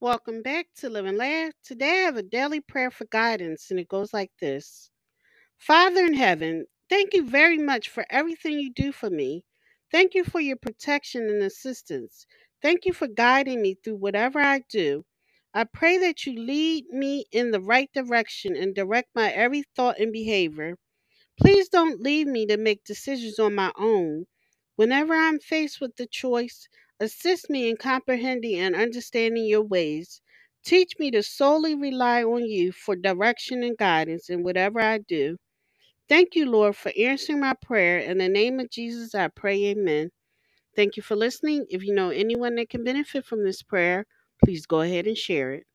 Welcome back to Live and Laugh. Today I have a daily prayer for guidance, and it goes like this Father in heaven, thank you very much for everything you do for me. Thank you for your protection and assistance. Thank you for guiding me through whatever I do. I pray that you lead me in the right direction and direct my every thought and behavior. Please don't leave me to make decisions on my own. Whenever I'm faced with the choice, assist me in comprehending and understanding your ways. Teach me to solely rely on you for direction and guidance in whatever I do. Thank you, Lord, for answering my prayer. In the name of Jesus, I pray, amen. Thank you for listening. If you know anyone that can benefit from this prayer, please go ahead and share it.